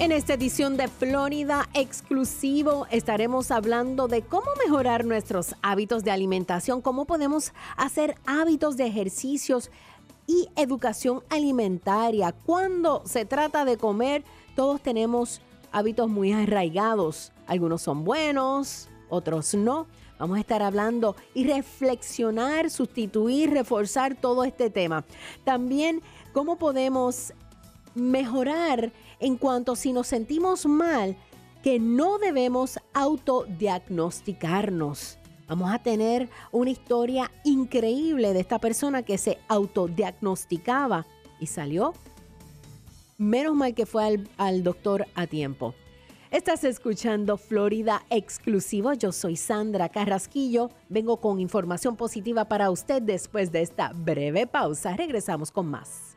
En esta edición de Florida Exclusivo estaremos hablando de cómo mejorar nuestros hábitos de alimentación, cómo podemos hacer hábitos de ejercicios y educación alimentaria. Cuando se trata de comer, todos tenemos hábitos muy arraigados. Algunos son buenos, otros no. Vamos a estar hablando y reflexionar, sustituir, reforzar todo este tema. También cómo podemos mejorar en cuanto si nos sentimos mal, que no debemos autodiagnosticarnos. Vamos a tener una historia increíble de esta persona que se autodiagnosticaba y salió. Menos mal que fue al, al doctor a tiempo. Estás escuchando Florida Exclusivo. Yo soy Sandra Carrasquillo. Vengo con información positiva para usted después de esta breve pausa. Regresamos con más.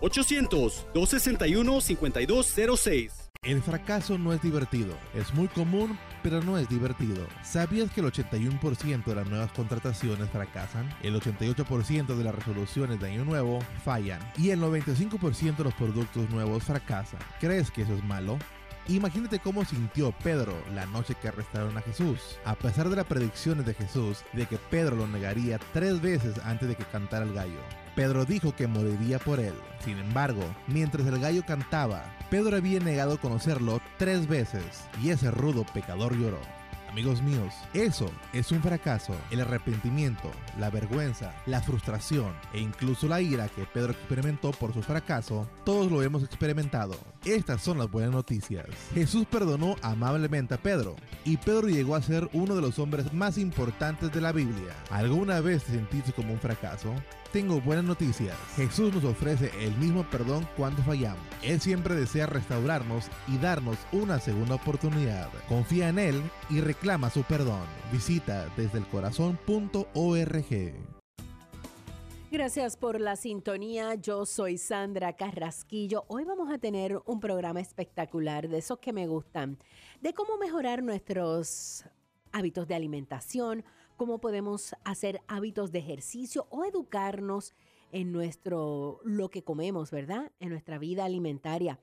800-261-5206. El fracaso no es divertido. Es muy común, pero no es divertido. ¿Sabías que el 81% de las nuevas contrataciones fracasan? El 88% de las resoluciones de año nuevo fallan. Y el 95% de los productos nuevos fracasan. ¿Crees que eso es malo? Imagínate cómo sintió Pedro la noche que arrestaron a Jesús. A pesar de las predicciones de Jesús de que Pedro lo negaría tres veces antes de que cantara el gallo. Pedro dijo que moriría por él. Sin embargo, mientras el gallo cantaba, Pedro había negado conocerlo tres veces y ese rudo pecador lloró. Amigos míos, eso es un fracaso. El arrepentimiento, la vergüenza, la frustración e incluso la ira que Pedro experimentó por su fracaso, todos lo hemos experimentado. Estas son las buenas noticias. Jesús perdonó amablemente a Pedro y Pedro llegó a ser uno de los hombres más importantes de la Biblia. ¿Alguna vez te sentiste como un fracaso? Tengo buenas noticias. Jesús nos ofrece el mismo perdón cuando fallamos. Él siempre desea restaurarnos y darnos una segunda oportunidad. Confía en Él y reclama su perdón. Visita desde el corazón.org. Gracias por la sintonía. Yo soy Sandra Carrasquillo. Hoy vamos a tener un programa espectacular de esos que me gustan, de cómo mejorar nuestros hábitos de alimentación, cómo podemos hacer hábitos de ejercicio o educarnos en nuestro lo que comemos, ¿verdad? En nuestra vida alimentaria.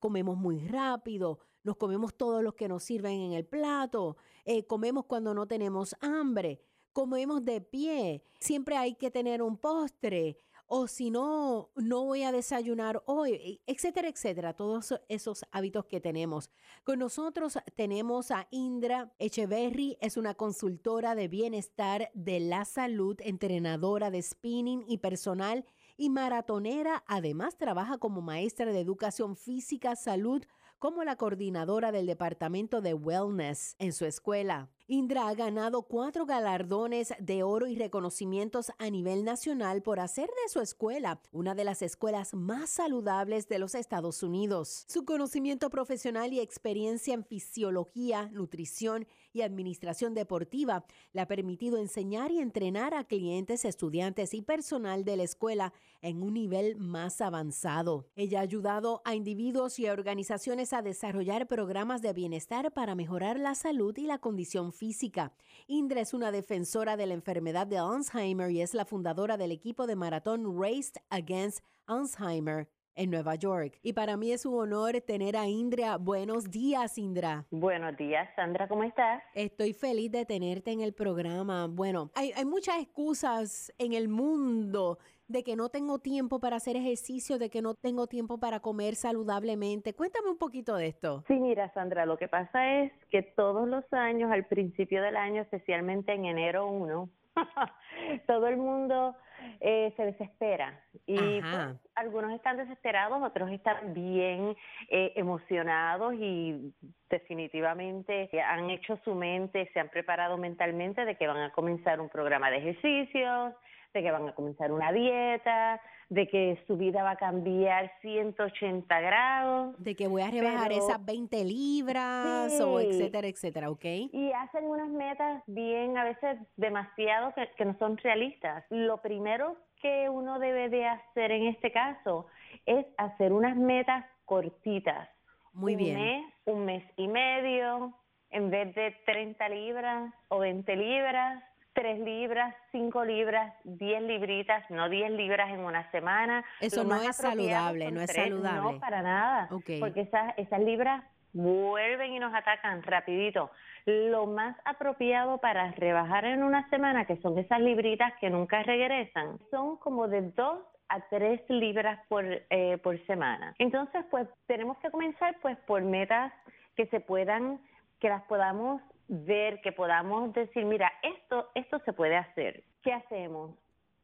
Comemos muy rápido, nos comemos todos los que nos sirven en el plato, eh, comemos cuando no tenemos hambre, comemos de pie, siempre hay que tener un postre, o si no, no voy a desayunar hoy, etcétera, etcétera, todos esos hábitos que tenemos. Con nosotros tenemos a Indra Echeverry, es una consultora de bienestar de la salud, entrenadora de spinning y personal y maratonera. Además, trabaja como maestra de educación física, salud, como la coordinadora del departamento de wellness en su escuela. Indra ha ganado cuatro galardones de oro y reconocimientos a nivel nacional por hacer de su escuela una de las escuelas más saludables de los Estados Unidos. Su conocimiento profesional y experiencia en fisiología, nutrición y administración deportiva le ha permitido enseñar y entrenar a clientes, estudiantes y personal de la escuela en un nivel más avanzado. Ella ha ayudado a individuos y a organizaciones a desarrollar programas de bienestar para mejorar la salud y la condición física. Indra es una defensora de la enfermedad de Alzheimer y es la fundadora del equipo de maratón Raced Against Alzheimer en Nueva York. Y para mí es un honor tener a Indra. Buenos días, Indra. Buenos días, Sandra, ¿cómo estás? Estoy feliz de tenerte en el programa. Bueno, hay, hay muchas excusas en el mundo de que no tengo tiempo para hacer ejercicio, de que no tengo tiempo para comer saludablemente. Cuéntame un poquito de esto. Sí, mira, Sandra, lo que pasa es que todos los años, al principio del año, especialmente en enero 1, todo el mundo eh, se desespera. Y pues, algunos están desesperados, otros están bien eh, emocionados y definitivamente han hecho su mente, se han preparado mentalmente de que van a comenzar un programa de ejercicios, de que van a comenzar una dieta, de que su vida va a cambiar 180 grados. De que voy a rebajar esas 20 libras o etcétera, etcétera, ¿ok? Y hacen unas metas bien, a veces demasiado, que, que no son realistas. Lo primero que uno debe de hacer en este caso es hacer unas metas cortitas. Muy bien. Un mes, un mes y medio, en vez de 30 libras o 20 libras, 3 libras, 5 libras, 10 libritas, no 10 libras en una semana. Eso no es saludable, no es saludable. No, para nada, porque esas, esas libras vuelven y nos atacan rapidito. Lo más apropiado para rebajar en una semana, que son esas libritas que nunca regresan, son como de 2 a 3 libras por, eh, por semana. Entonces, pues tenemos que comenzar pues por metas que se puedan, que las podamos ver, que podamos decir, mira, esto, esto se puede hacer. ¿Qué hacemos?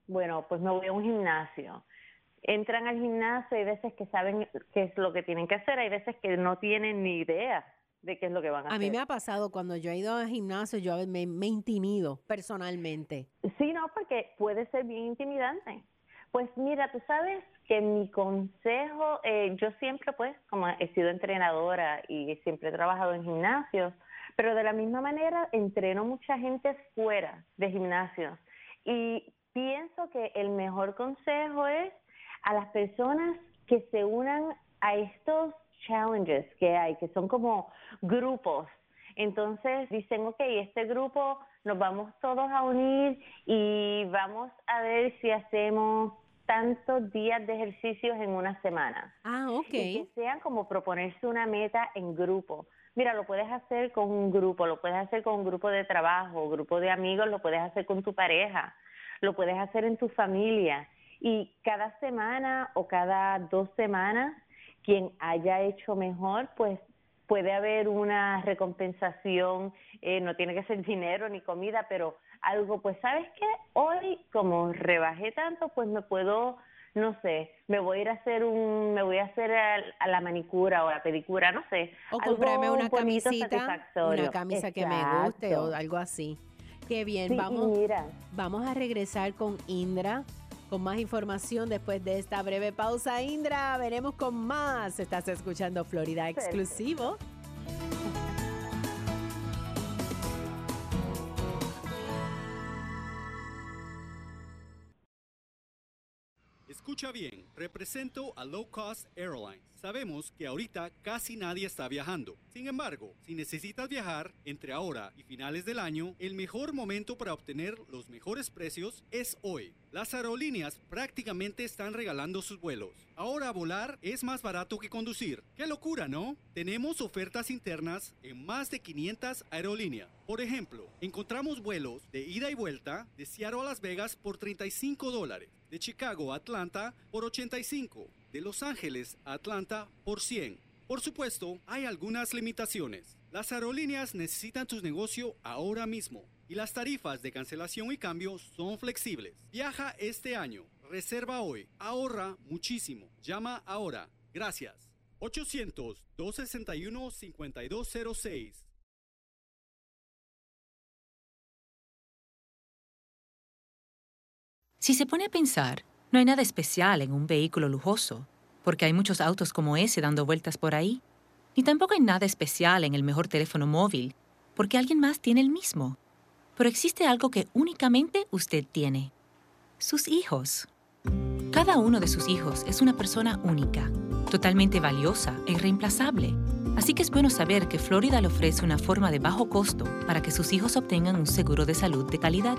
Bueno, pues me voy a un gimnasio. Entran al gimnasio, hay veces que saben qué es lo que tienen que hacer, hay veces que no tienen ni idea de qué es lo que van a, hacer. A mí me ha pasado cuando yo he ido al gimnasio, yo me, me intimido personalmente. Sí, no, porque puede ser bien intimidante. Pues mira, tú sabes que mi consejo, eh, yo siempre pues, como he sido entrenadora y siempre he trabajado en gimnasios, pero de la misma manera entreno mucha gente fuera de gimnasios y pienso que el mejor consejo es a las personas que se unan a estos challenges que hay, que son como grupos. Entonces dicen, ok, este grupo nos vamos todos a unir y vamos a ver si hacemos tantos días de ejercicios en una semana. Ah, ok. que sean como proponerse una meta en grupo. Mira, lo puedes hacer con un grupo, lo puedes hacer con un grupo de trabajo, grupo de amigos, lo puedes hacer con tu pareja, lo puedes hacer en tu familia. Y cada semana o cada dos semanas, quien haya hecho mejor, pues puede haber una recompensación, eh, no tiene que ser dinero ni comida, pero algo, pues sabes qué, hoy como rebajé tanto, pues me puedo no sé, me voy a ir a hacer un, me voy a hacer a, la manicura o a la pedicura, no sé. O comprarme una camisita, una camisa que me guste o algo así. Qué bien, vamos, vamos a regresar con Indra con más información después de esta breve pausa. Indra, veremos con más. Estás escuchando Florida Exclusivo. Escucha bien, represento a Low Cost Airlines. Sabemos que ahorita casi nadie está viajando. Sin embargo, si necesitas viajar entre ahora y finales del año, el mejor momento para obtener los mejores precios es hoy. Las aerolíneas prácticamente están regalando sus vuelos. Ahora volar es más barato que conducir. ¡Qué locura, no! Tenemos ofertas internas en más de 500 aerolíneas. Por ejemplo, encontramos vuelos de ida y vuelta de Seattle a Las Vegas por 35 dólares de Chicago a Atlanta por 85, de Los Ángeles a Atlanta por 100. Por supuesto, hay algunas limitaciones. Las aerolíneas necesitan tu negocio ahora mismo y las tarifas de cancelación y cambio son flexibles. Viaja este año, reserva hoy, ahorra muchísimo. Llama ahora. Gracias. 800-261-5206 Si se pone a pensar, no hay nada especial en un vehículo lujoso, porque hay muchos autos como ese dando vueltas por ahí. Ni tampoco hay nada especial en el mejor teléfono móvil, porque alguien más tiene el mismo. Pero existe algo que únicamente usted tiene. Sus hijos. Cada uno de sus hijos es una persona única, totalmente valiosa e irreemplazable. Así que es bueno saber que Florida le ofrece una forma de bajo costo para que sus hijos obtengan un seguro de salud de calidad.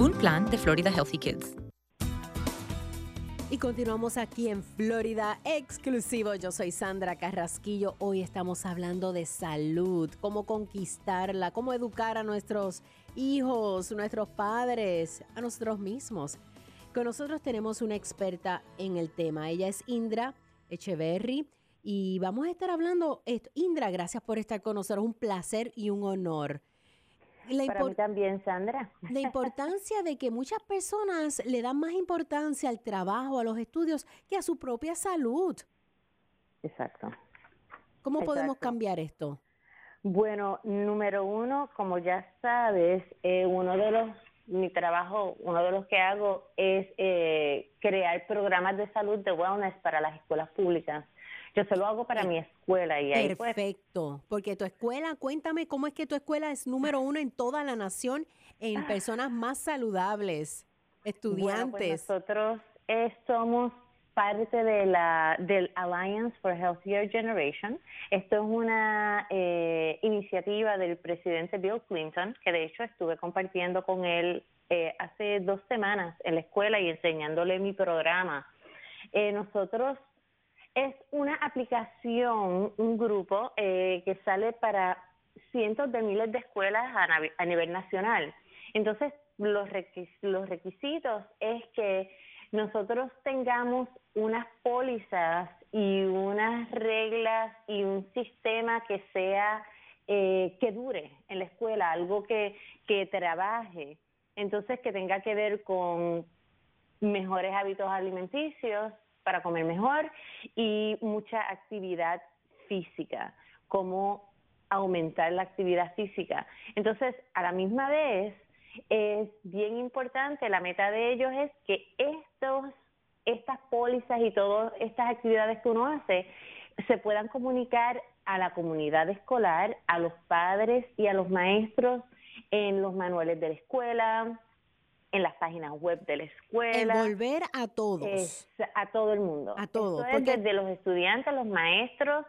Un plan de Florida Healthy Kids. Y continuamos aquí en Florida exclusivo. Yo soy Sandra Carrasquillo. Hoy estamos hablando de salud, cómo conquistarla, cómo educar a nuestros hijos, nuestros padres, a nosotros mismos. Con nosotros tenemos una experta en el tema. Ella es Indra Echeverry y vamos a estar hablando esto. Indra, gracias por estar con nosotros. Un placer y un honor. Para mí también, Sandra. La importancia de que muchas personas le dan más importancia al trabajo, a los estudios, que a su propia salud. Exacto. ¿Cómo podemos cambiar esto? Bueno, número uno, como ya sabes, eh, uno de los, mi trabajo, uno de los que hago es eh, crear programas de salud de wellness para las escuelas públicas. Yo se lo hago para mi escuela y ahí pues Perfecto, porque tu escuela, cuéntame cómo es que tu escuela es número uno en toda la nación en personas más saludables, pues estudiantes. nosotros eh, somos parte de la del Alliance for Healthier Generation. Esto es una eh, iniciativa del presidente Bill Clinton, que de hecho estuve compartiendo con él eh, hace dos semanas en la escuela y enseñándole mi programa. nosotros es una aplicación, un grupo eh, que sale para cientos de miles de escuelas a, nivel nacional. Entonces, los, los requisitos es que nosotros tengamos unas pólizas y unas reglas y un sistema que sea eh, que dure en la escuela, algo que, que trabaje, entonces que tenga que ver con mejores hábitos alimenticios, para comer mejor y mucha actividad física, como aumentar la actividad física. Entonces, a la misma vez, es bien importante, la meta de ellos es que estos, estas pólizas y todas estas actividades que uno hace se puedan comunicar a la comunidad escolar, a los padres y a los maestros en los manuales de la escuela, en las páginas web de la escuela. Envolver a todos. a todo el mundo. A todos. Desde los estudiantes, los maestros,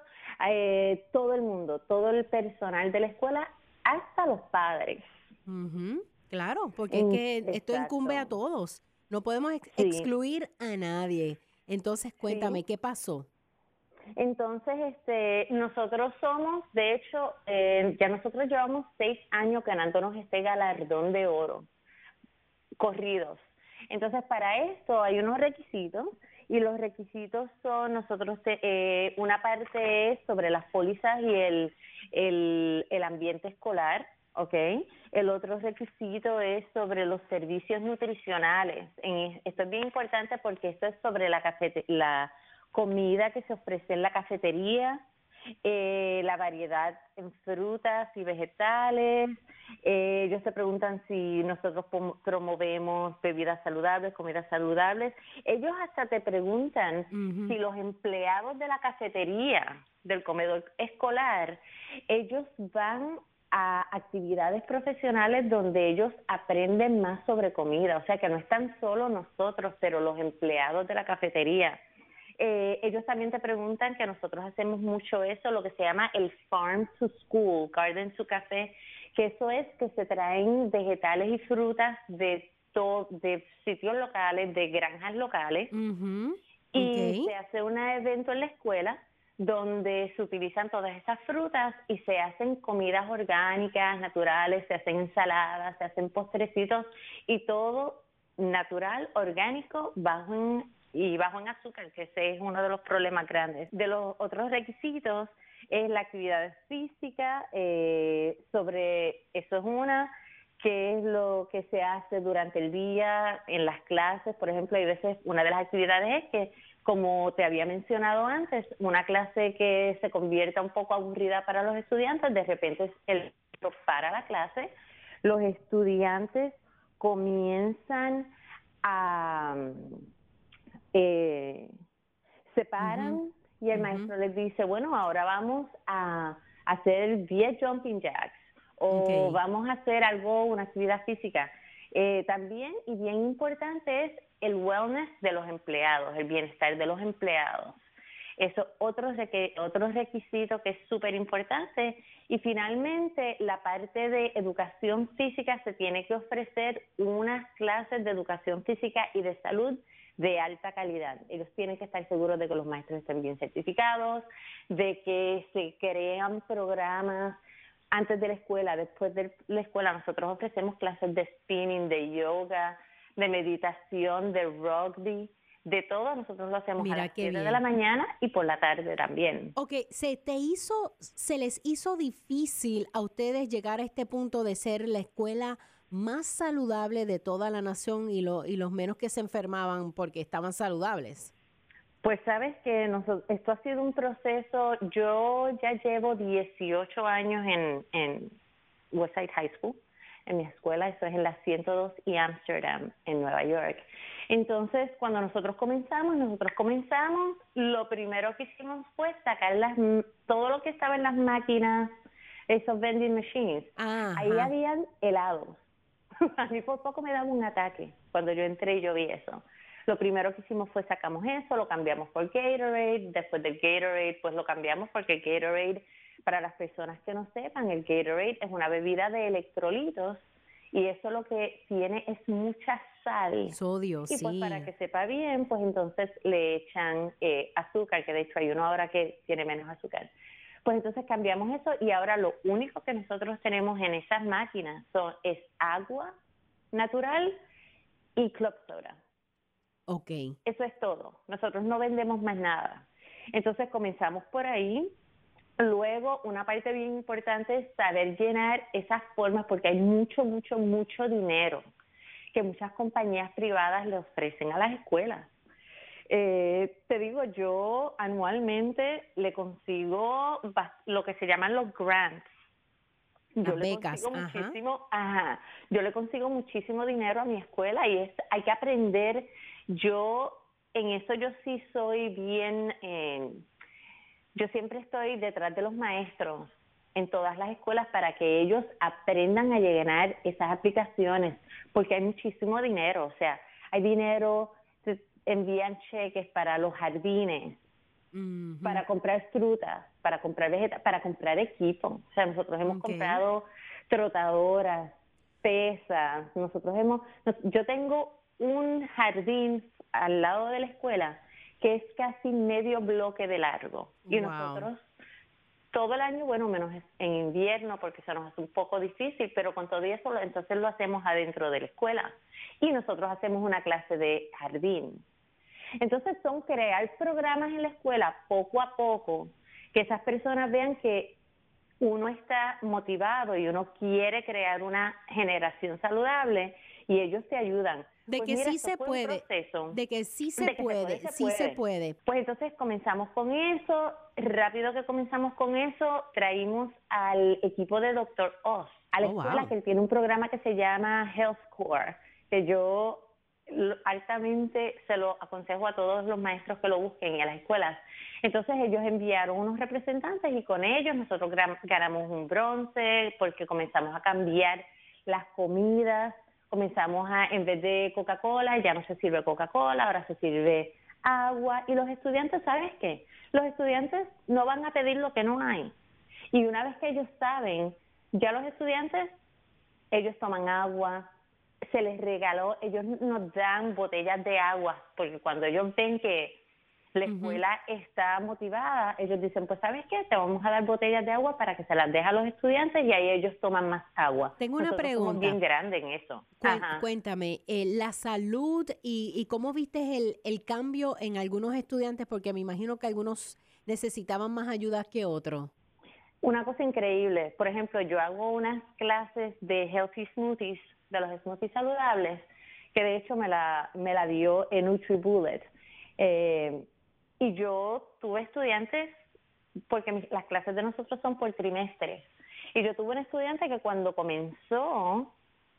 eh, todo el mundo, todo el personal de la escuela, hasta los padres. Claro, porque es que esto incumbe a todos. No podemos excluir a nadie. Entonces, cuéntame, ¿qué pasó? Entonces, este, nosotros somos, de hecho, eh, ya nosotros llevamos seis años ganándonos este galardón de oro corridos. Entonces, para esto hay unos requisitos y los requisitos son nosotros, eh, una parte es sobre las pólizas y el, el, ambiente escolar, ¿ok? El otro requisito es sobre los servicios nutricionales. esto es bien importante porque esto es sobre la, la comida que se ofrece en la cafetería, eh, la variedad en frutas y vegetales. Eh, ellos se preguntan si nosotros promovemos bebidas saludables, comidas saludables. Ellos hasta te preguntan si los empleados de la cafetería, del comedor escolar, ellos van a actividades profesionales donde ellos aprenden más sobre comida, o sea que no están solo nosotros, pero los empleados de la cafetería. Eh, ellos también te preguntan que nosotros hacemos mucho eso, lo que se llama el farm to school, garden to café, que eso es que se traen vegetales y frutas de de sitios locales, de granjas locales, y se hace un evento en la escuela donde se utilizan todas esas frutas y se hacen comidas orgánicas, naturales, se hacen ensaladas, se hacen postrecitos y todo natural, orgánico, bajo en y bajo en azúcar, que ese es uno de los problemas grandes. De los otros requisitos es la actividad física, eh, sobre eso es una, que es lo que se hace durante el día en las clases, por ejemplo, hay veces una de las actividades es que, como te había mencionado antes, una clase que se convierta un poco aburrida para los estudiantes, de repente el para la clase, los estudiantes comienzan a eh, separan y el maestro les dice, bueno, ahora vamos a hacer 10 jumping jacks o vamos a hacer algo, una actividad física. Eh, también, y bien importante, es el wellness de los empleados, el bienestar de los empleados. Eso otro, otro requisito que es súper importante. Y finalmente, la parte de educación física, se tiene que ofrecer unas clases de educación física y de salud de alta calidad. Ellos tienen que estar seguros de que los maestros estén bien certificados, de que se crean programas antes de la escuela, después de la escuela. Nosotros ofrecemos clases de spinning, de yoga, de meditación, de rugby, de todo. Nosotros lo hacemos a las 7 de la mañana y por la tarde también. Ok, ¿se te hizo, se les hizo difícil a ustedes llegar a este punto de ser la escuela más saludable de toda la nación y, lo, y los menos que se enfermaban porque estaban saludables? Pues sabes que esto ha sido un proceso, yo ya llevo 18 años en, en Westside High School, en mi escuela, eso es en la 102 y Amsterdam, en Nueva York. Entonces, cuando nosotros comenzamos, nosotros comenzamos, lo primero que hicimos fue sacar las, todo lo que estaba en las máquinas, esos vending machines. Ahí habían helados. a mí por poco me daba un ataque cuando yo entré y yo vi eso. Lo primero que hicimos fue sacamos eso, lo cambiamos por Gatorade, después del Gatorade pues lo cambiamos porque Gatorade, para las personas que no sepan, el Gatorade es una bebida de electrolitos y eso lo que tiene es mucha sal. Sodio, y pues para que sepa bien, pues entonces le echan eh, azúcar, que de hecho hay uno ahora que tiene menos azúcar. Pues entonces cambiamos eso y ahora lo único que nosotros tenemos en esas máquinas son, es agua natural y club soda. Ok. Eso es todo. Nosotros no vendemos más nada. Entonces comenzamos por ahí. Luego, una parte bien importante es saber llenar esas formas porque hay mucho, mucho, mucho dinero que muchas compañías privadas le ofrecen a las escuelas. Eh, te digo, yo anualmente le consigo lo que se llaman los grants. Yo le consigo muchísimo, ajá, yo le consigo muchísimo dinero a mi escuela y es, hay que aprender. Yo en eso yo sí soy bien, eh, yo siempre estoy detrás de los maestros en todas las escuelas para que ellos aprendan a llenar esas aplicaciones, porque hay muchísimo dinero, o sea, hay dinero envían cheques para los jardines, para comprar frutas, para comprar vegetas, para comprar equipo. O sea, nosotros hemos comprado trotadoras, pesas, nosotros hemos, yo tengo un jardín al lado de la escuela que es casi medio bloque de largo y nosotros todo el año, bueno, menos en invierno porque se nos hace un poco difícil, pero con todo eso entonces lo hacemos adentro de la escuela y nosotros hacemos una clase de jardín. Entonces son crear programas en la escuela poco a poco, que esas personas vean que uno está motivado y uno quiere crear una generación saludable y ellos te ayudan. De pues que sí se puede. De que sí se, puede, sí se puede. Pues entonces comenzamos con eso. Rápido que comenzamos con eso, traímos al equipo de Dr. Oz a la oh, escuela que él tiene un programa que se llama Health Core, que yo altamente se lo aconsejo a todos los maestros que lo busquen y a las escuelas. Entonces ellos enviaron unos representantes y con ellos nosotros ganamos un bronce porque comenzamos a cambiar las comidas, comenzamos a, en vez de Coca-Cola, ya no se sirve Coca-Cola, ahora se sirve agua y los estudiantes, ¿sabes qué? Los estudiantes no van a pedir lo que no hay. Y una vez que ellos saben, ya los estudiantes, ellos toman agua, se les regaló, ellos nos dan botellas de agua, porque cuando ellos ven que la escuela está motivada, ellos dicen, pues sabes qué, te vamos a dar botellas de agua para que se las deje a los estudiantes y ahí ellos toman más agua. Tengo una pregunta. bien grande en eso. Cuéntame, eh, la salud y, y cómo viste el, el cambio en algunos estudiantes, porque me imagino que algunos necesitaban más ayuda que otros. Una cosa increíble, por ejemplo, yo hago unas clases de healthy smoothies de los smoothies saludables, que de hecho me la, me la dio en NutriBullet. Eh, y yo tuve estudiantes, porque las clases de nosotros son por trimestre, y yo tuve un estudiante que cuando comenzó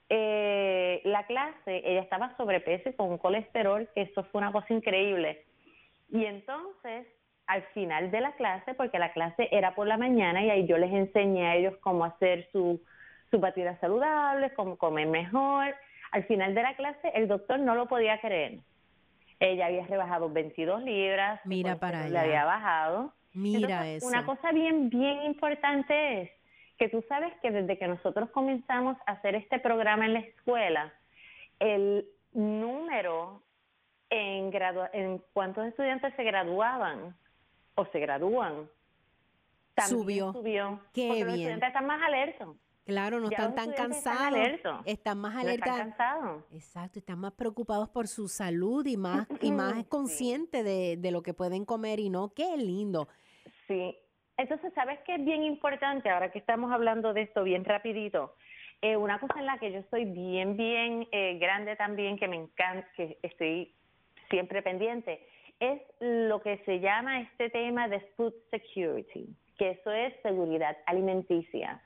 eh, la clase, ella estaba sobrepeso y con un colesterol, que eso fue una cosa increíble. Y entonces, al final de la clase, porque la clase era por la mañana y ahí yo les enseñé a ellos cómo hacer su, su batidas saludables, cómo comer mejor. Al final de la clase, el doctor no lo podía creer. Ella había rebajado 22 libras. Mira para allá. Le había bajado. Mira eso. Una cosa bien, bien importante es que tú sabes que desde que nosotros comenzamos a hacer este programa en la escuela, el número en, gradu en cuántos estudiantes se graduaban o se gradúan también subió. subió Qué porque bien. los estudiantes están más alertos. Claro, no Ya están tan están cansados. alertos. Están más No alertas. están cansados. Exacto, están más preocupados por su salud y más, y más Sí. conscientes de, de lo que pueden comer y no. Qué lindo. Sí. Entonces, ¿sabes qué es bien importante ahora que estamos hablando de esto bien rapidito? Eh, una cosa en la que yo estoy bien, bien eh, grande también, que me encanta, que estoy siempre pendiente, es lo que se llama este tema de food security, que eso es seguridad alimenticia.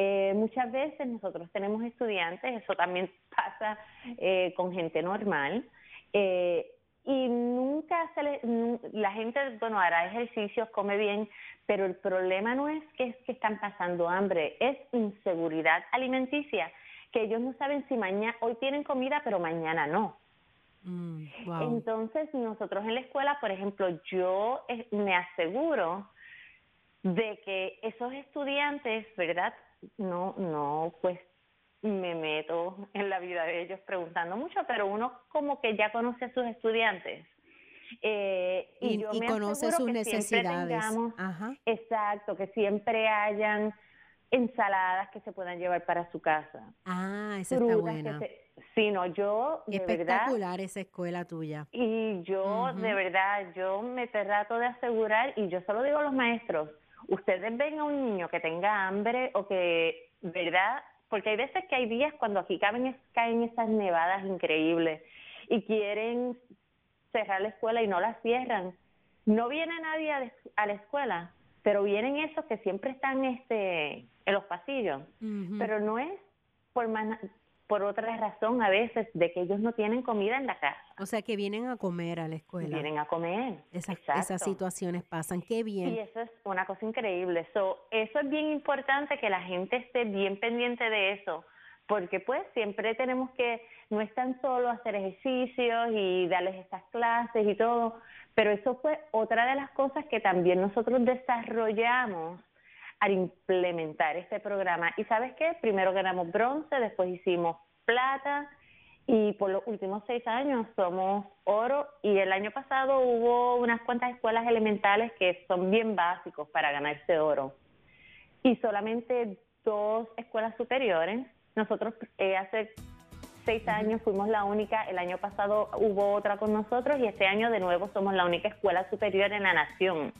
Eh, muchas veces nosotros tenemos estudiantes, eso también pasa eh, con gente normal, eh, y nunca se le, la gente, bueno, hará ejercicios, come bien, pero el problema no es que es que están pasando hambre, es inseguridad alimenticia, que ellos no saben si mañana, hoy tienen comida, pero mañana no. Mm, wow. Entonces, nosotros en la escuela, por ejemplo, yo eh, me aseguro de que esos estudiantes, ¿verdad? No, no, pues me meto en la vida de ellos preguntando mucho, pero uno como que ya conoce a sus estudiantes. Eh, y, y, yo y me conoce sus que necesidades. tengamos- Ajá. exacto, que siempre hayan ensaladas que se puedan llevar para su casa. Ah, esa está buena. que se... Sí, no, yo de verdad Espectacular esa escuela tuya. y yo, de verdad, yo me trato de asegurar, y yo solo digo a los maestros, ustedes ven a un niño que tenga hambre o que, ¿verdad? Porque hay veces que hay días cuando aquí caben, caen esas nevadas increíbles y quieren cerrar la escuela y no la cierran. No viene nadie a, la- a la escuela, pero vienen esos que siempre están este, en los pasillos. Pero no es por, por otra razón a veces de que ellos no tienen comida en la casa. o sea que vienen a comer a la escuela. Vienen a comer. Esas, esas situaciones pasan. Qué bien. Y eso es una cosa increíble. So, eso es bien importante que la gente esté bien pendiente de eso, porque pues siempre tenemos que, no es tan solo hacer ejercicios y darles estas clases y todo, pero eso fue otra de las cosas que también nosotros desarrollamos al implementar este programa. Y sabes qué, primero ganamos bronce, después hicimos plata y por los últimos seis años somos oro y el año pasado hubo unas cuantas escuelas elementales que son bien básicos para ganarse oro y solamente dos escuelas superiores. Nosotros eh, hace seis años fuimos la única, el año pasado hubo otra con nosotros y este año de nuevo somos la única escuela superior en la nación.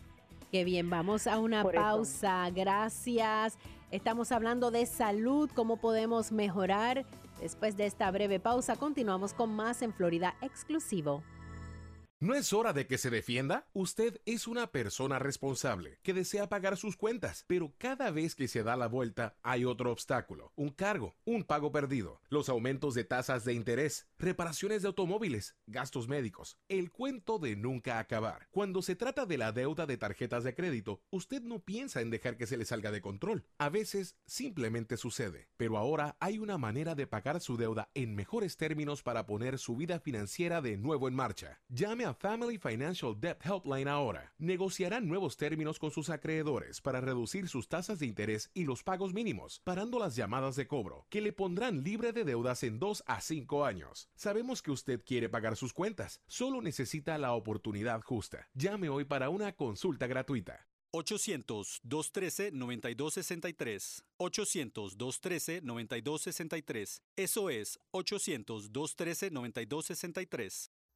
Qué bien, vamos a una Por eso. pausa. Gracias. Estamos hablando de salud, cómo podemos mejorar. Después de esta breve pausa, continuamos con más en Florida Exclusivo. ¿No es hora de que se defienda? Usted es una persona responsable que desea pagar sus cuentas, pero cada vez que se da la vuelta hay otro obstáculo, un cargo, un pago perdido, los aumentos de tasas de interés, reparaciones de automóviles, gastos médicos, el cuento de nunca acabar. Cuando se trata de la deuda de tarjetas de crédito, usted no piensa en dejar que se le salga de control. A veces simplemente sucede, pero ahora hay una manera de pagar su deuda en mejores términos para poner su vida financiera de nuevo en marcha. Llame a Family Financial Debt Helpline ahora. Negociarán nuevos términos con sus acreedores para reducir sus tasas de interés y los pagos mínimos, parando las llamadas de cobro, que le pondrán libre de deudas en 2 a 5 años. Sabemos que usted quiere pagar sus cuentas, solo necesita la oportunidad justa. Llame hoy para una consulta gratuita. 800-213-9263. 800-213-9263. Eso es 800-213-9263.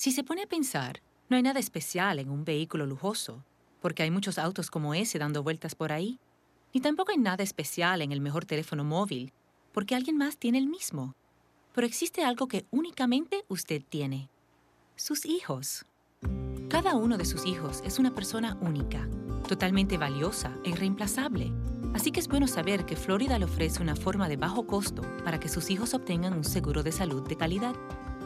Si se pone a pensar, no hay nada especial en un vehículo lujoso, porque hay muchos autos como ese dando vueltas por ahí. Ni tampoco hay nada especial en el mejor teléfono móvil, porque alguien más tiene el mismo. Pero existe algo que únicamente usted tiene. Sus hijos. Cada uno de sus hijos es una persona única, totalmente valiosa e irreemplazable. Así que es bueno saber que Florida le ofrece una forma de bajo costo para que sus hijos obtengan un seguro de salud de calidad.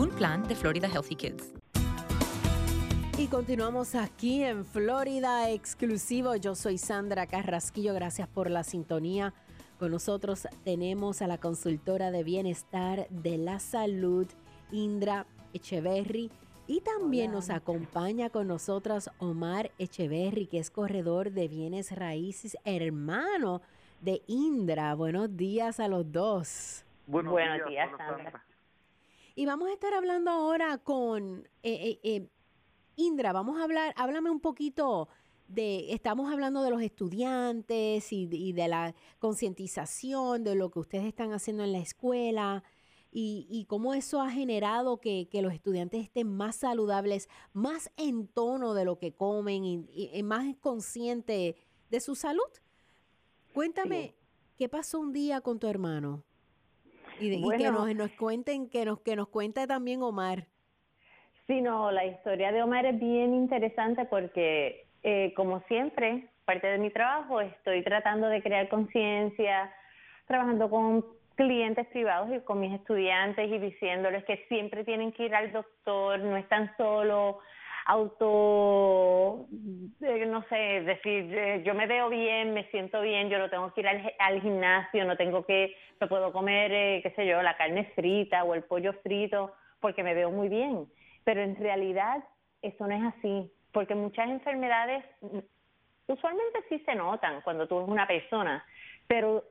Un plan de Florida Healthy Kids. Y continuamos aquí en Florida exclusivo. Yo soy Sandra Carrasquillo. Gracias por la sintonía. Con nosotros tenemos a la consultora de bienestar de la salud, Indra Echeverry. Y también nos acompaña con nosotros Omar Echeverry, que es corredor de bienes raíces, hermano de Indra. Buenos días a los dos. Buenos, días, Sandra. Y vamos a estar hablando ahora con eh, eh, Indra. Vamos a hablar, háblame un poquito de, estamos hablando de los estudiantes y, de la concientización de lo que ustedes están haciendo en la escuela y, cómo eso ha generado que, los estudiantes estén más saludables, más en tono de lo que comen y, más consciente de su salud. Cuéntame, ¿qué pasó un día con tu hermano? Y, que nos, nos, cuenten, que nos, que nos cuente también Omar. Sí, no, la historia de Omar es bien interesante porque, eh, como siempre, parte de mi trabajo, estoy tratando de crear conciencia, trabajando con clientes privados y con mis estudiantes y diciéndoles que siempre tienen que ir al doctor, no están solo auto, no sé, decir, eh, yo me veo bien, me siento bien, yo no tengo que ir al, gimnasio, no tengo que, no puedo comer, eh, qué sé yo, la carne frita o el pollo frito porque me veo muy bien. Pero en realidad eso no es así, porque muchas enfermedades mm, usualmente sí se notan cuando tú eres una persona, pero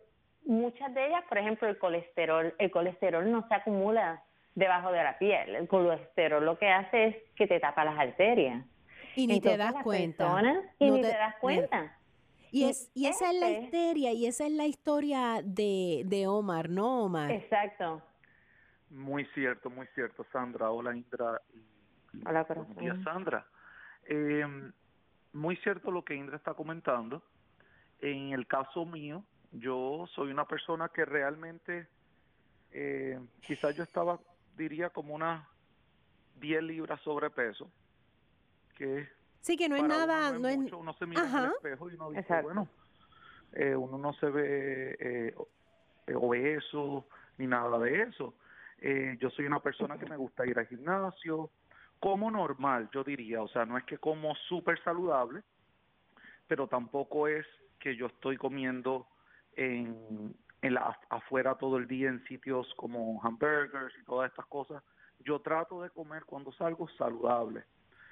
muchas de ellas, por ejemplo, el colesterol, el colesterol no se acumula debajo de la piel. El colesterol lo que hace es que te tapa las arterias. Y ni te das cuenta. y ni te, das cuenta. Y, es, y esa es la este histeria, y esa es la historia de, de Omar, ¿no, Omar? Exacto. Muy cierto, muy cierto, Sandra. Hola, Indra. Hola, Buenos días, Sandra. Eh, muy cierto lo que Indra está comentando. En el caso mío, yo soy una persona que realmente, eh, quizás yo estaba, diría, como unas 10 libras sobrepeso, que Sí, que no es nada, no es, mucho, uno se mira en el espejo y uno dice, bueno, eh, uno no se ve eh, obeso ni nada de eso. Eh, yo soy una persona que me gusta ir al gimnasio, como normal, yo diría, o sea, no es que como súper saludable, pero tampoco es que yo estoy comiendo en, en la, afuera todo el día en sitios como hamburgers y todas estas cosas. Yo trato de comer cuando salgo saludable.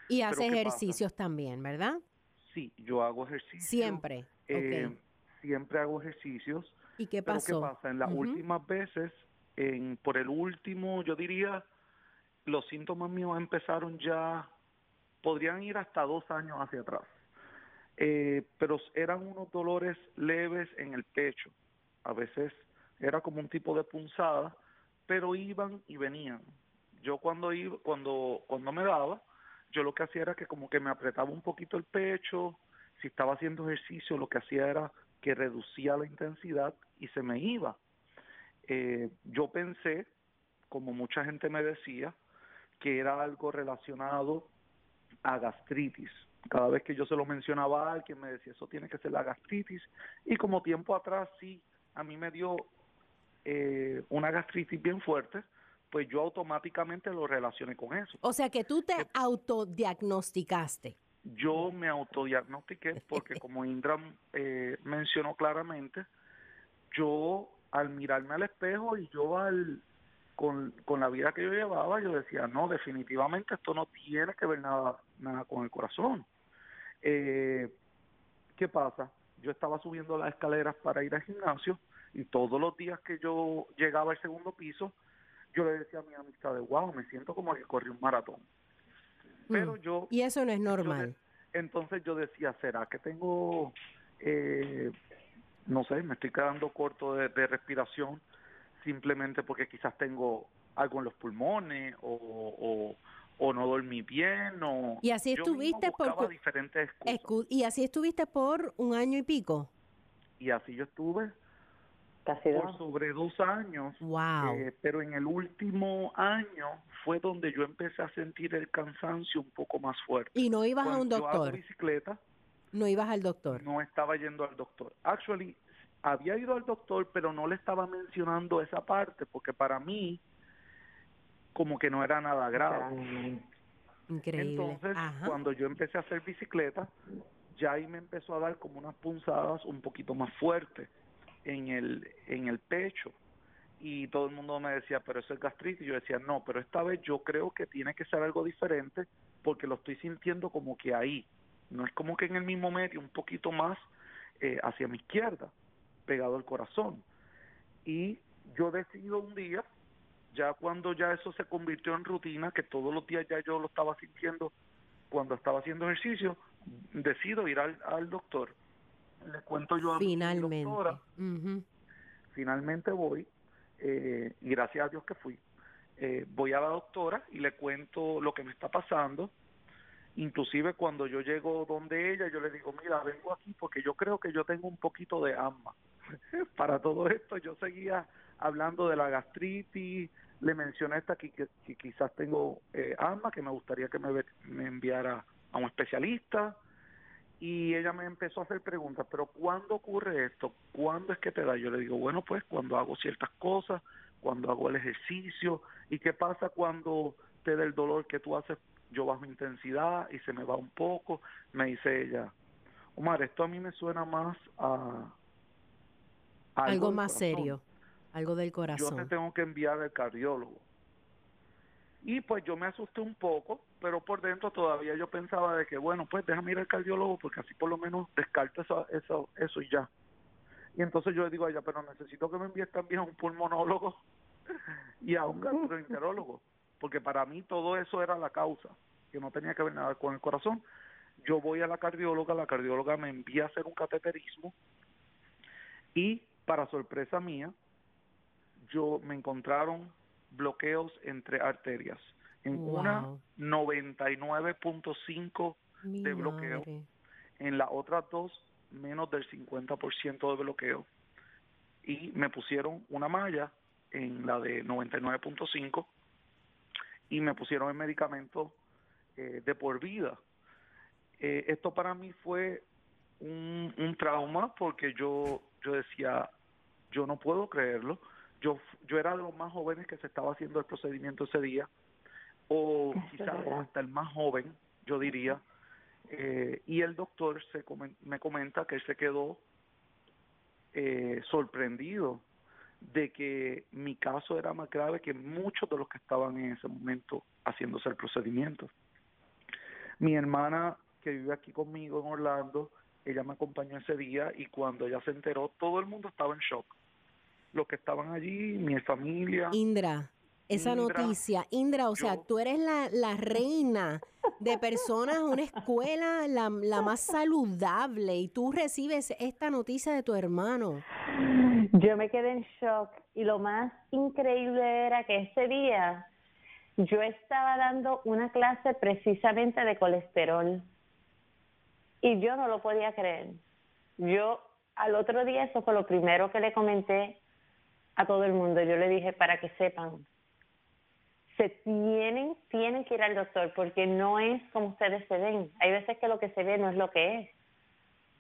Y hace ejercicios también, ¿verdad? Sí, yo hago ejercicios. Siempre. Eh, Siempre hago ejercicios. ¿Y qué pasó? Pero ¿qué pasa? En las últimas veces, en, por el último, yo diría, los síntomas míos empezaron ya, podrían ir hasta dos años hacia atrás. Eh, pero eran unos dolores leves en el pecho. A veces era como un tipo de punzada, pero iban y venían. Yo cuando iba, cuando cuando me daba, yo lo que hacía era que como que me apretaba un poquito el pecho, si estaba haciendo ejercicio lo que hacía era que reducía la intensidad y se me iba. Eh, yo pensé, como mucha gente me decía, que era algo relacionado a gastritis. Cada vez que yo se lo mencionaba a alguien me decía, eso tiene que ser la gastritis. Y como tiempo atrás sí, a mí me dio eh, una gastritis bien fuerte, pues yo automáticamente lo relacioné con eso. O sea que tú te autodiagnosticaste. Yo me autodiagnostiqué porque como Indra eh, mencionó claramente, yo al mirarme al espejo y yo al con, con la vida que yo llevaba, yo decía, no, definitivamente esto no tiene que ver nada, nada con el corazón. Eh, ¿Qué pasa? Yo estaba subiendo las escaleras para ir al gimnasio y todos los días que yo llegaba al segundo piso, yo le decía a mi amistad de, wow, me siento como que corrí un maratón. Pero Mm. yo... Y eso no es normal. entonces yo decía, ¿será que tengo, eh, no sé, me estoy quedando corto de, de respiración simplemente porque quizás tengo algo en los pulmones o, o, o no dormí bien o... Y así estuviste por diferentes excusas. Y así estuviste por un año y pico. y así yo estuve Casi por sobre dos años. Wow. Eh, pero en el último año fue donde yo empecé a sentir el cansancio un poco más fuerte. Y no ibas a un Cuando yo hago doctor. bicicleta, No ibas al doctor. no estaba yendo al doctor. Actually, había ido al doctor, pero no le estaba mencionando esa parte, porque para mí, como que no era nada grave. Increíble. Entonces, Ajá. cuando yo empecé a hacer bicicleta, ya ahí me empezó a dar como unas punzadas un poquito más fuertes en el, en el pecho. Y todo el mundo me decía, pero eso es gastritis. Yo decía, no, pero esta vez yo creo que tiene que ser algo diferente porque lo estoy sintiendo como que ahí. No es como que en el mismo medio, un poquito más eh, hacia mi izquierda, pegado al corazón. Y yo decido un día, ya cuando ya eso se convirtió en rutina, que todos los días ya yo lo estaba sintiendo cuando estaba haciendo ejercicio, decido ir al, al doctor. Le cuento yo a mi Finalmente. doctora, finalmente voy, eh, y gracias a Dios que fui. Eh, voy a la doctora y le cuento lo que me está pasando. Inclusive cuando yo llego donde ella, yo le digo, mira, vengo aquí porque yo creo que yo tengo un poquito de asma. Para todo esto yo seguía hablando de la gastritis, le mencioné esta que, que- que quizás tengo eh, asma, que me gustaría que me enviara a un especialista. Y ella me empezó a hacer preguntas, pero ¿cuándo ocurre esto? ¿Cuándo es que te da? Yo le digo, bueno, pues cuando hago ciertas cosas, cuando hago el ejercicio. ¿Y qué pasa cuando te da el dolor que tú haces? Yo bajo intensidad y se me va un poco. Me dice ella, Omar, esto a mí me suena más a... a Algo del más corazón. serio. Algo del Yo te corazón. tengo que enviar al cardiólogo. Y pues yo me asusté un poco, pero por dentro todavía yo pensaba de que, bueno, pues déjame ir al cardiólogo porque así por lo menos descarto eso, eso, eso y ya. Y entonces yo le digo a ella, pero necesito que me envíes también a un pulmonólogo y a un gastroenterólogo, porque para mí todo eso era la causa, que no tenía que ver nada con el corazón. Yo voy a la cardióloga, la cardióloga me envía a hacer un cateterismo y para sorpresa mía, yo me encontraron bloqueos entre arterias. En una 99.5 de bloqueo. En las otras dos, menos del 50% de bloqueo. Y me pusieron una malla en la de 99.5 y me pusieron el medicamento eh, de por vida. Eh, esto para mí fue un, un trauma porque yo, yo decía, yo no puedo creerlo. Yo, yo era de los más jóvenes que se estaba haciendo el procedimiento ese día, o quizás hasta el más joven, yo diría. Eh, y el doctor se me comenta que él se quedó eh, sorprendido de que mi caso era más grave que muchos de los que estaban en ese momento haciéndose el procedimiento. Mi hermana que vive aquí conmigo en Orlando, ella me acompañó ese día y cuando ella se enteró, todo el mundo estaba en shock. Los que estaban allí, mi familia. Indra, esa noticia, Indra, o sea, tú eres la, la reina de personas, una escuela la, la más saludable y tú recibes esta noticia de tu hermano. Yo me quedé en shock y lo más increíble era que ese día yo estaba dando una clase precisamente de colesterol y yo no lo podía creer. Yo al otro día eso fue lo primero que le comenté a todo el mundo. Yo le dije para que sepan, se tienen, tienen que ir al doctor porque no es como ustedes se ven. Hay veces que lo que se ve no es lo que es.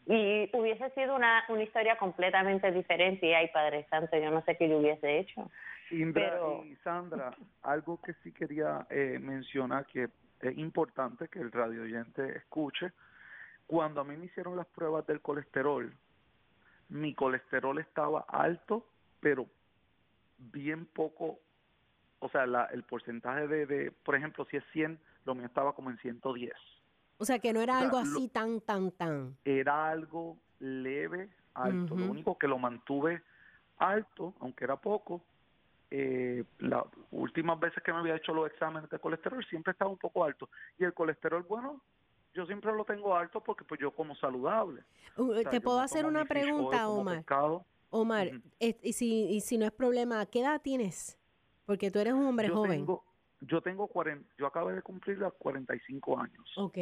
Y hubiese sido una, una historia completamente diferente y ay Padre Santo, yo no sé qué yo hubiese hecho. Indra y Sandra, algo que sí quería eh, mencionar que es importante que el radio oyente escuche, cuando a mí me hicieron las pruebas del colesterol, mi colesterol estaba alto, pero bien poco o sea, la, el porcentaje de, de, por ejemplo, si es 100, lo mío estaba como en 110. O sea, que no era algo así tan, tan, tan. Era algo leve, alto. Lo único que lo mantuve alto, aunque era poco, eh, las últimas veces que me había hecho los exámenes de colesterol siempre estaba un poco alto. Y el colesterol, bueno, yo siempre lo tengo alto porque pues yo como saludable. Uh, ¿Te puedo hacer una pregunta, Omar? Omar, y, si, y si no es problema, ¿qué edad tienes? Porque tú eres un hombre joven. yo tengo 40, yo acabo de cumplir los 45 años. Ok.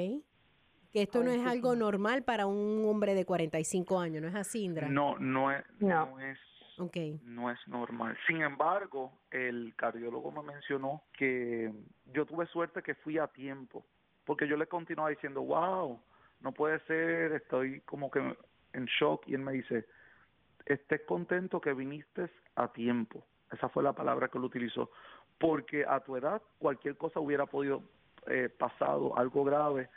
Que esto no es algo normal para un hombre de 45 años, ¿no es así, Indra? No, no es, no. es Okay. No es normal. Sin embargo, el cardiólogo me mencionó que yo tuve suerte que fui a tiempo, porque yo le continuaba diciendo, wow, no puede ser, estoy como que en shock, y él me dice, estés contento que viniste a tiempo. Esa fue la palabra que él utilizó. Porque a tu edad cualquier cosa hubiera podido eh, pasado, algo grave,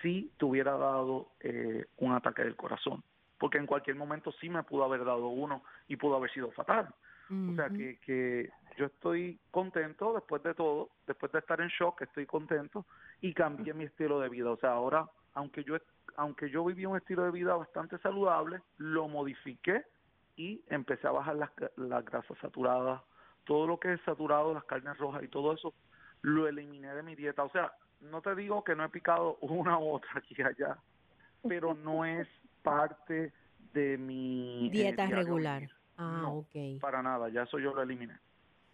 si te hubiera dado eh, un ataque del corazón. Porque en cualquier momento sí me pudo haber dado uno y pudo haber sido fatal. O sea que, que yo estoy contento después de todo, después de estar en shock, estoy contento y cambié mi estilo de vida. O sea, ahora, aunque yo, aunque yo viví un estilo de vida bastante saludable, lo modifiqué y empecé a bajar las, las grasas saturadas, todo lo que es saturado, las carnes rojas y todo eso, lo eliminé de mi dieta. O sea, no te digo que no he picado una u otra aquí y allá, pero no es parte de mi eh, dieta regular. Ah, ok. Para nada, ya eso yo lo eliminé.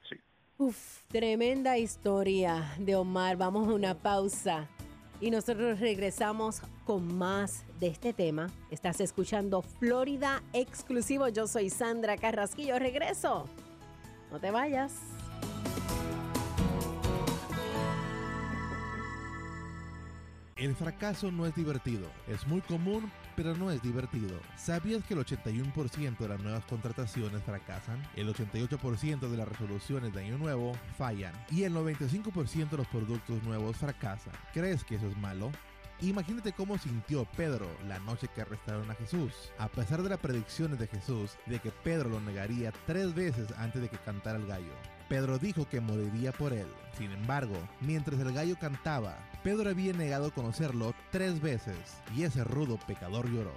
Sí. Uf, tremenda historia de Omar. Vamos a una pausa y nosotros regresamos con más de este tema. Estás escuchando Florida Exclusivo. Yo soy Sandra Carrasquillo. Regreso. No te vayas. El fracaso no es divertido. Es muy común, pero no es divertido. ¿Sabías que el 81% de las nuevas contrataciones fracasan? El 88% de las resoluciones de año nuevo fallan. Y el 95% de los productos nuevos fracasan. ¿Crees que eso es malo? Imagínate cómo sintió Pedro la noche que arrestaron a Jesús. A pesar de las predicciones de Jesús de que Pedro lo negaría tres veces antes de que cantara el gallo. Pedro dijo que moriría por él. Sin embargo, mientras el gallo cantaba, Pedro había negado conocerlo tres veces y ese rudo pecador lloró.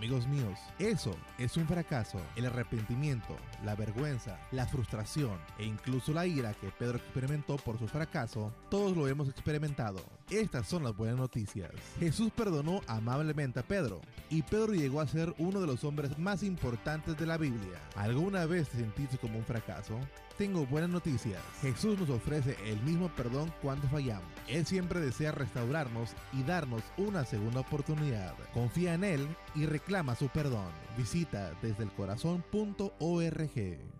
Amigos míos, eso es un fracaso. El arrepentimiento, la vergüenza, la frustración e incluso la ira que Pedro experimentó por su fracaso, todos lo hemos experimentado. Estas son las buenas noticias. Jesús perdonó amablemente a Pedro y Pedro llegó a ser uno de los hombres más importantes de la Biblia. ¿Alguna vez te sentiste como un fracaso? Tengo buenas noticias. Jesús nos ofrece el mismo perdón cuando fallamos. Él siempre desea restaurarnos y darnos una segunda oportunidad. Confía en Él y reclama su perdón. Visita desde el corazón.org.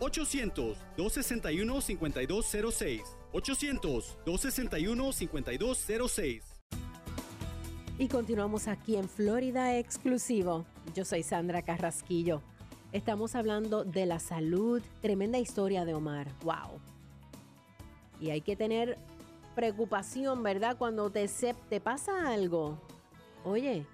800-261-5206. 800-261-5206. Y continuamos aquí en Florida Exclusivo. Yo soy Sandra Carrasquillo. Estamos hablando de la salud. Tremenda historia de Omar. ¡Wow! Y hay que tener preocupación, ¿verdad? Cuando te, te pasa algo. Oye,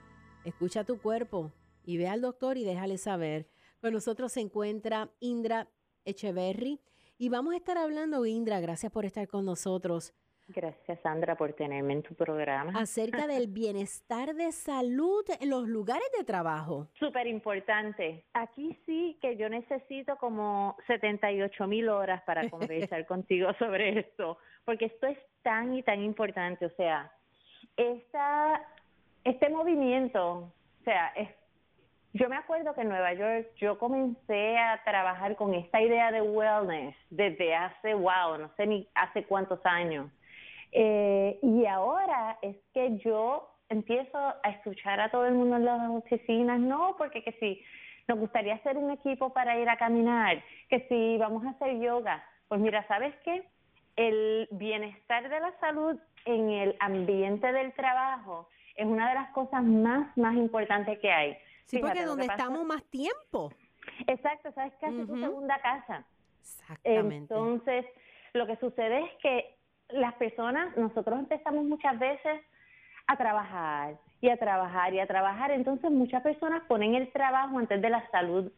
escucha tu cuerpo y ve al doctor y déjale saber. Con nosotros se encuentra Indra Echeverry. Y vamos a estar hablando, Indra, gracias por estar con nosotros, Gracias, Sandra, por tenerme en tu programa. acerca del bienestar de salud en los lugares de trabajo. Súper importante. Aquí sí que yo necesito como 78 mil horas para conversar contigo sobre esto, porque esto es tan y tan importante. O sea, esta, este movimiento, o sea, es, yo me acuerdo que en Nueva York yo comencé a trabajar con esta idea de wellness desde hace, wow, no sé ni hace cuántos años. Eh, y ahora es que yo empiezo a escuchar a todo el mundo en las oficinas, no, porque que si nos gustaría hacer un equipo para ir a caminar, que si vamos a hacer yoga, pues mira, ¿sabes qué? El bienestar de la salud en el ambiente del trabajo es una de las cosas más, más importantes que hay. Sí, Fíjate, porque donde pasa- estamos más tiempo. Exacto, sabes casi tu Ujú. segunda casa. Exactamente. Entonces, lo que sucede es que las personas, nosotros empezamos muchas veces a trabajar y a trabajar y a trabajar, entonces muchas personas ponen el trabajo antes de la salud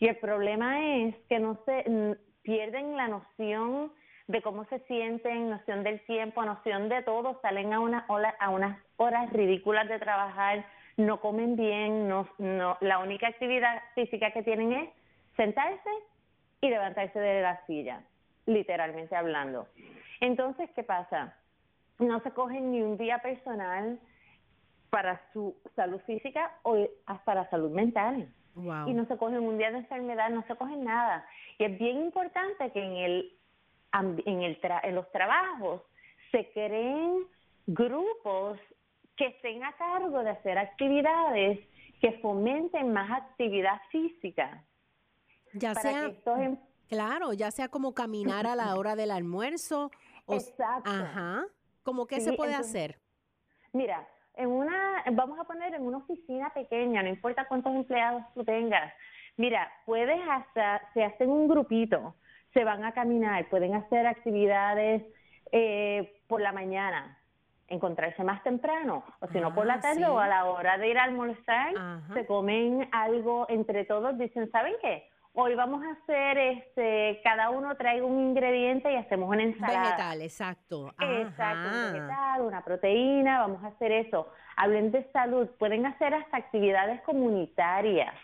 y el problema es que no se pierden la noción de cómo se sienten, noción del tiempo, noción de todo, salen a una a unas horas ridículas de trabajar, no comen bien, no, no, la única actividad física que tienen es sentarse y levantarse de la silla, literalmente hablando. Entonces, ¿qué pasa? No se cogen ni un día personal para su salud física o hasta la salud mental. Wow. Y no se cogen un día de enfermedad, no se cogen nada. Y es bien importante que en, el, en, el tra- en los trabajos se creen grupos que estén a cargo de hacer actividades que fomenten más actividad física. Ya para sea, que estos em- claro, ya sea como caminar a la hora del almuerzo. O, Exacto. Ajá. ¿Cómo que Sí, se puede entonces- hacer? Mira, en una, vamos a poner en una oficina pequeña, no importa cuántos empleados tú tengas. Mira, puedes hasta, se hacen un grupito, se van a caminar, pueden hacer actividades eh, por la mañana, encontrarse más temprano, o si no por la Ah, tarde sí. o a la hora de ir a almorzar, Ajá. se comen algo entre todos, dicen, ¿saben qué? Hoy vamos a hacer, este, cada uno trae un ingrediente y hacemos una ensalada. Vegetal, exacto. Un vegetal, una proteína, vamos a hacer eso. Hablen de salud, pueden hacer hasta actividades comunitarias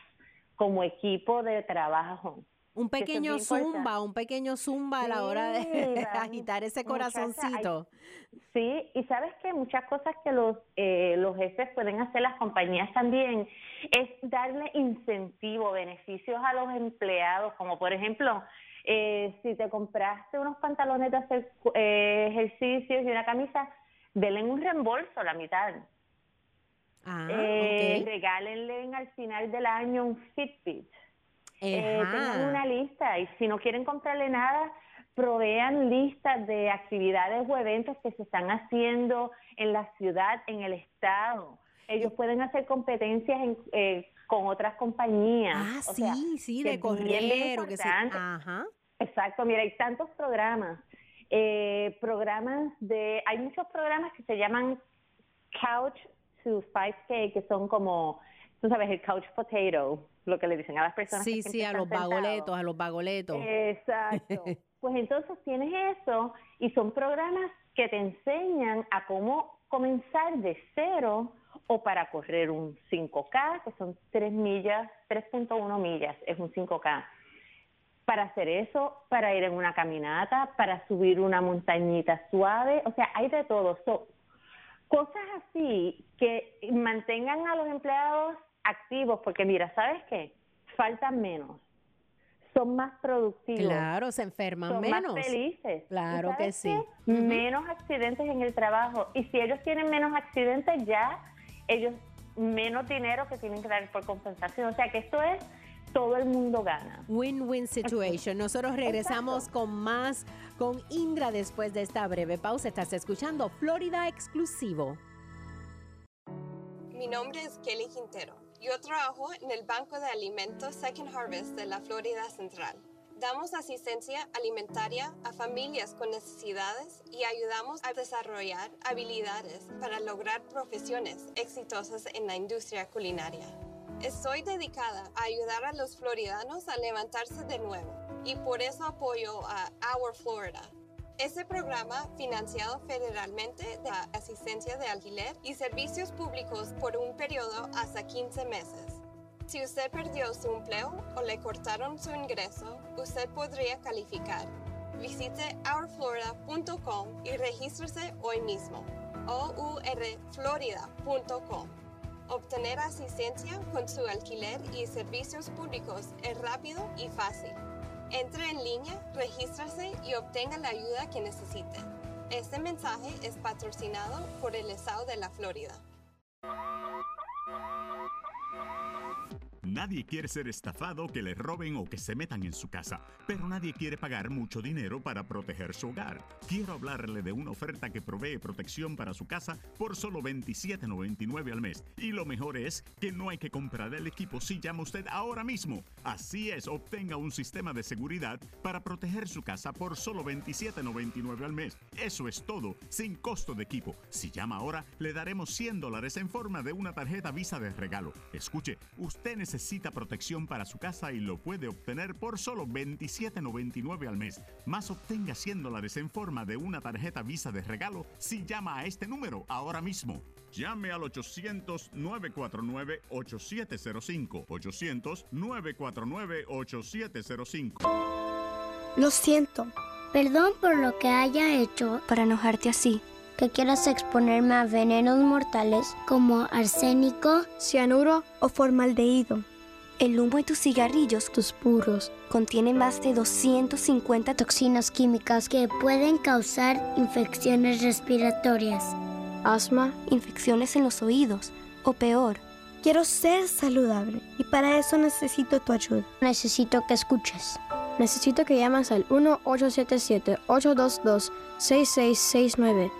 como equipo de trabajo. Un es pequeño zumba, un pequeño zumba a la hora de agitar ese muchacha, hay- corazoncito. Sí, y sabes que muchas cosas que los eh, los jefes pueden hacer, las compañías también, es darle incentivo, beneficios a los empleados, como por ejemplo, eh, si te compraste unos pantalones de hacer eh, ejercicios y una camisa, denle un reembolso la mitad. Ah, Eh. Regálenle al final del año un Fitbit. Eh, tengan una lista y si no quieren comprarle nada, provean listas de actividades o eventos que se están haciendo en la ciudad, en el estado. Ellos pueden hacer competencias eh, con otras compañías. Ah, sí, sí, de correr o que sea. Ajá. Exacto, mira, hay tantos programas. Eh, programas de, hay muchos programas que se llaman Couch to 5K, que son como, tú sabes, el couch potato, lo que le dicen a las personas. Sí, sí, a los bagoletos, a los bagoletos. Exacto. pues entonces tienes eso y son programas que te enseñan a cómo comenzar de cero o para correr un 5K, que son 3 millas, 3.1 millas, es un 5K. Para hacer eso, para ir en una caminata, para subir una montañita suave, o sea, hay de todo. cosas así que mantengan a los empleados activos, porque mira, ¿sabes qué? Faltan menos son más productivos. Claro, se enferman son menos. Más felices. Claro que sí. Menos accidentes en el trabajo. Y si ellos tienen menos accidentes, ya ellos menos dinero que tienen que dar por compensación. O sea que esto es todo el mundo gana. Win-win situation. Nosotros regresamos con más con Indra después de esta breve pausa. Estás escuchando Florida Exclusivo. Mi nombre es Kelly Quintero. Yo trabajo en el Banco de Alimentos Second Harvest de la Florida Central. Damos asistencia alimentaria a familias con necesidades y ayudamos a desarrollar habilidades para lograr profesiones exitosas en la industria culinaria. Estoy dedicada a ayudar a los floridanos a levantarse de nuevo y por eso apoyo a Our Florida este programa, financiado federalmente de asistencia de alquiler y servicios públicos por un periodo hasta 15 meses. Si usted perdió su empleo o le cortaron su ingreso, usted podría calificar. Visite ourflorida.com y regístrese hoy mismo. ourflorida.com. Obtener asistencia con su alquiler y servicios públicos es rápido y fácil. Entre en línea, regístrase y obtenga la ayuda que necesite. Este mensaje es patrocinado por el Estado de la Florida. Nadie quiere ser estafado, que le roben o que se metan en su casa, pero nadie quiere pagar mucho dinero para proteger su hogar. Quiero hablarle de una oferta que provee protección para su casa por solo $27.99 al mes. Y lo mejor es que no hay que comprar el equipo si llama usted ahora mismo. Así es, obtenga un sistema de seguridad para proteger su casa por solo $27.99 al mes. Eso es todo, sin costo de equipo. Si llama ahora, le daremos 100 dólares en forma de una tarjeta Visa de regalo. Escuche, usted necesita necesita protección para su casa y lo puede obtener por solo $27.99 al mes. Más obtenga 100 dólares en forma de una tarjeta Visa de regalo si llama a este número ahora mismo. Llame al 800-949-8705. 800-949-8705. Lo siento. Perdón por lo que haya hecho para enojarte así que quieras exponerme a venenos mortales como arsénico, cianuro o formaldehído. El humo de tus cigarrillos, tus puros, contienen más de 250 toxinas químicas que pueden causar infecciones respiratorias, asma, infecciones en los oídos o peor. Quiero ser saludable y para eso necesito tu ayuda. Necesito que escuches. Necesito que llames al 1-877-822-6669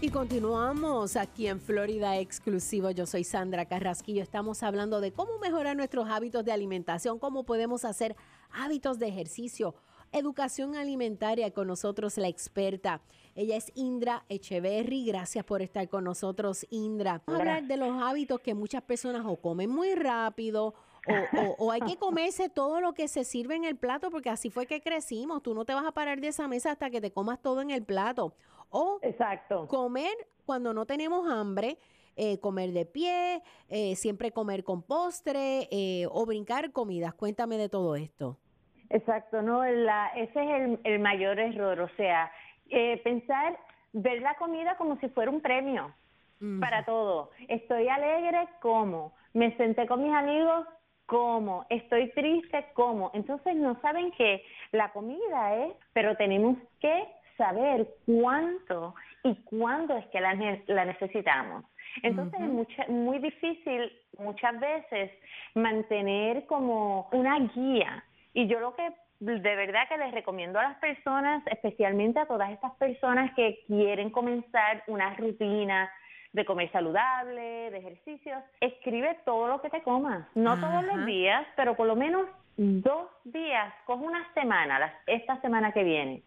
Y continuamos aquí en Florida Exclusivo. Yo soy Sandra Carrasquillo. Estamos hablando de cómo mejorar nuestros hábitos de alimentación, cómo podemos hacer hábitos de ejercicio, educación alimentaria con nosotros la experta. Ella es Indra Echeverry. Gracias por estar con nosotros, Indra. Vamos a hablar de los hábitos que muchas personas o comen muy rápido o, o, hay que comerse todo lo que se sirve en el plato porque así fue que crecimos. Tú no te vas a parar de esa mesa hasta que te comas todo en el plato. O Exacto. comer cuando no tenemos hambre. Eh, comer de pie, eh, siempre comer con postre eh, o brincar comidas. Cuéntame de todo esto. Exacto, no, la, ese es el, el mayor error, o sea, pensar, ver la comida como si fuera un premio. para todo. Estoy alegre, como. Me senté con mis amigos, como. Estoy triste, como. Entonces no saben que la comida es, pero tenemos que saber cuánto y cuándo es que la, la necesitamos. Entonces es muy difícil muchas veces mantener como una guía. Y yo lo que de verdad que les recomiendo a las personas, especialmente a todas estas personas que quieren comenzar una rutina de comer saludable, de ejercicios, escribe todo lo que te comas. No todos los días, pero por lo menos dos días, coge una semana, esta semana que viene,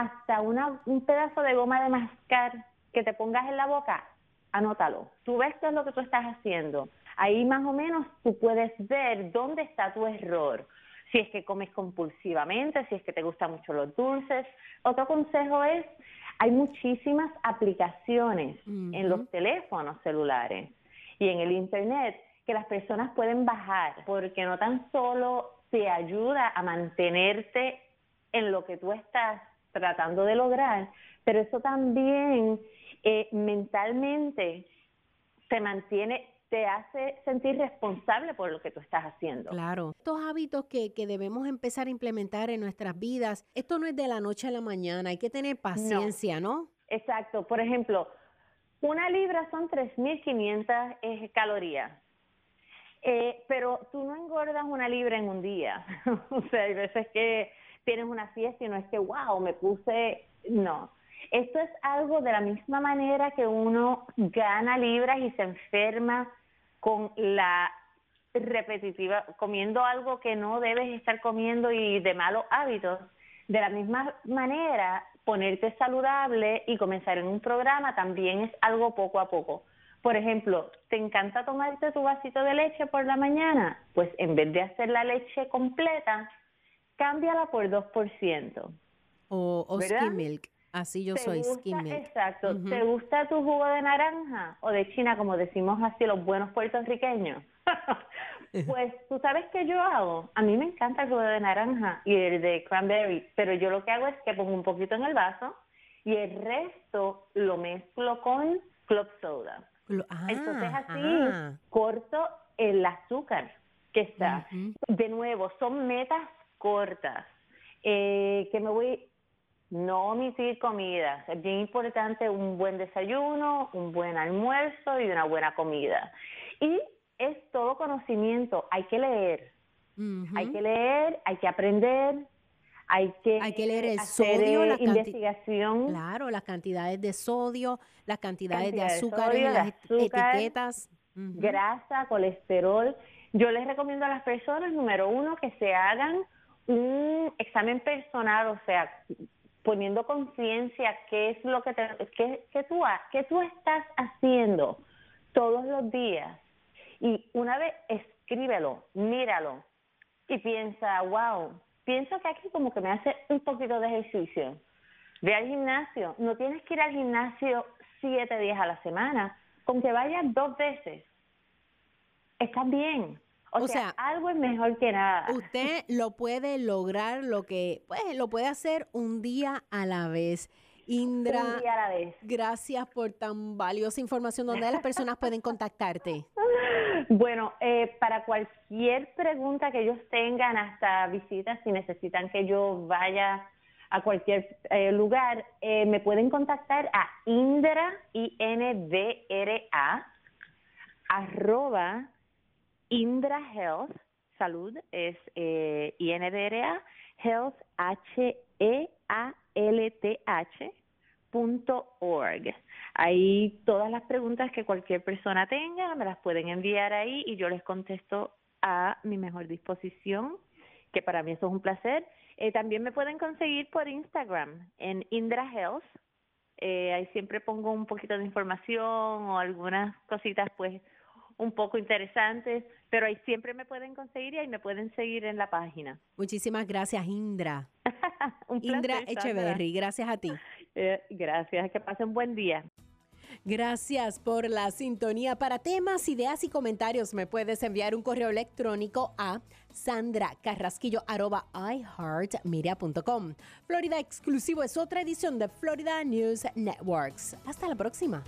hasta una, un pedazo de goma de mascar que te pongas en la boca, anótalo. Tú ves qué es lo que tú estás haciendo. Ahí más o menos tú puedes ver dónde está tu error. Si es que comes compulsivamente, si es que te gustan mucho los dulces. Otro consejo es, hay muchísimas aplicaciones en los teléfonos celulares y en el Internet que las personas pueden bajar porque no tan solo te ayuda a mantenerte en lo que tú estás tratando de lograr, pero eso también eh, mentalmente te mantiene, te hace sentir responsable por lo que tú estás haciendo. Claro. Estos hábitos que, que debemos empezar a implementar en nuestras vidas, esto no es de la noche a la mañana, hay que tener paciencia, ¿no? Exacto. Por ejemplo, una libra son 3.500 eh, calorías. Eh, pero tú no engordas una libra en un día. o sea, hay veces que tienes una fiesta y no es que, wow, me puse, no. Esto es algo de la misma manera que uno gana libras y se enferma con la repetitiva, comiendo algo que no debes estar comiendo y de malos hábitos. De la misma manera, ponerte saludable y comenzar en un programa también es algo poco a poco. Por ejemplo, ¿te encanta tomarte tu vasito de leche por la mañana? Pues en vez de hacer la leche completa, cámbiala por 2%. O, o skim milk. Así yo soy skim milk. Exacto. ¿Te gusta tu jugo de naranja o de China, como decimos así los buenos puertorriqueños? pues tú sabes qué yo hago. A mí me encanta el jugo de naranja y el de cranberry, pero yo lo que hago es que pongo un poquito en el vaso y el resto lo mezclo con club soda. Entonces Ah, así corto el azúcar que está. De nuevo, son metas cortas. Eh, que me voy, no omitir comidas. Es bien importante un buen desayuno, un buen almuerzo y una buena comida. Y es todo conocimiento. Hay que leer. Hay que leer, hay que aprender, hay que, Hay que leer el hacer sodio, eh, la canti- investigación. Claro, las cantidades de sodio, las cantidades de Cantidad de azúcar sodio, en de las azúcar, etiquetas. Ujú. grasa, colesterol. Yo les recomiendo a las personas, número uno, que se hagan un examen personal, o sea, poniendo conciencia qué es lo que, te, qué, qué tú, qué tú estás haciendo todos los días. Y una vez escríbelo, míralo y piensa, wow, pienso que aquí como que me hace un poquito de ejercicio. Ve al gimnasio. No tienes que ir al gimnasio siete días a la semana. Con que vayas dos veces, estás bien. O, O sea, sea, algo es mejor que nada. Usted lo puede lograr lo que, pues, lo puede hacer un día a la vez. Indra, Un día a la vez. gracias por tan valiosa información. ¿Dónde las personas pueden contactarte? Bueno, eh, para cualquier pregunta que ellos tengan, hasta visitas, si necesitan que yo vaya a cualquier eh, lugar, eh, me pueden contactar a Indra, I-N-D-R-A, arroba Indra Health, salud es eh, INDRA, Health, H-E-A-L-T-H, punto org. Ahí todas las preguntas que cualquier persona tenga me las pueden enviar ahí y yo les contesto a mi mejor disposición, que para mí eso es un placer. Eh, también me pueden conseguir por Instagram en Indra Health. Eh, ahí siempre pongo un poquito de información o algunas cositas pues un poco interesantes, pero ahí siempre me pueden conseguir y ahí me pueden seguir en la página. Muchísimas gracias, Indra. Un placer, Indra. Echeverry, gracias a ti. Eh, gracias, que pasen buen día. Gracias por la sintonía. Para temas, ideas y comentarios me puedes enviar un correo electrónico a sandracarrasquillo.iheartmedia.com. Florida Exclusivo es otra edición de Florida News Networks. Hasta la próxima.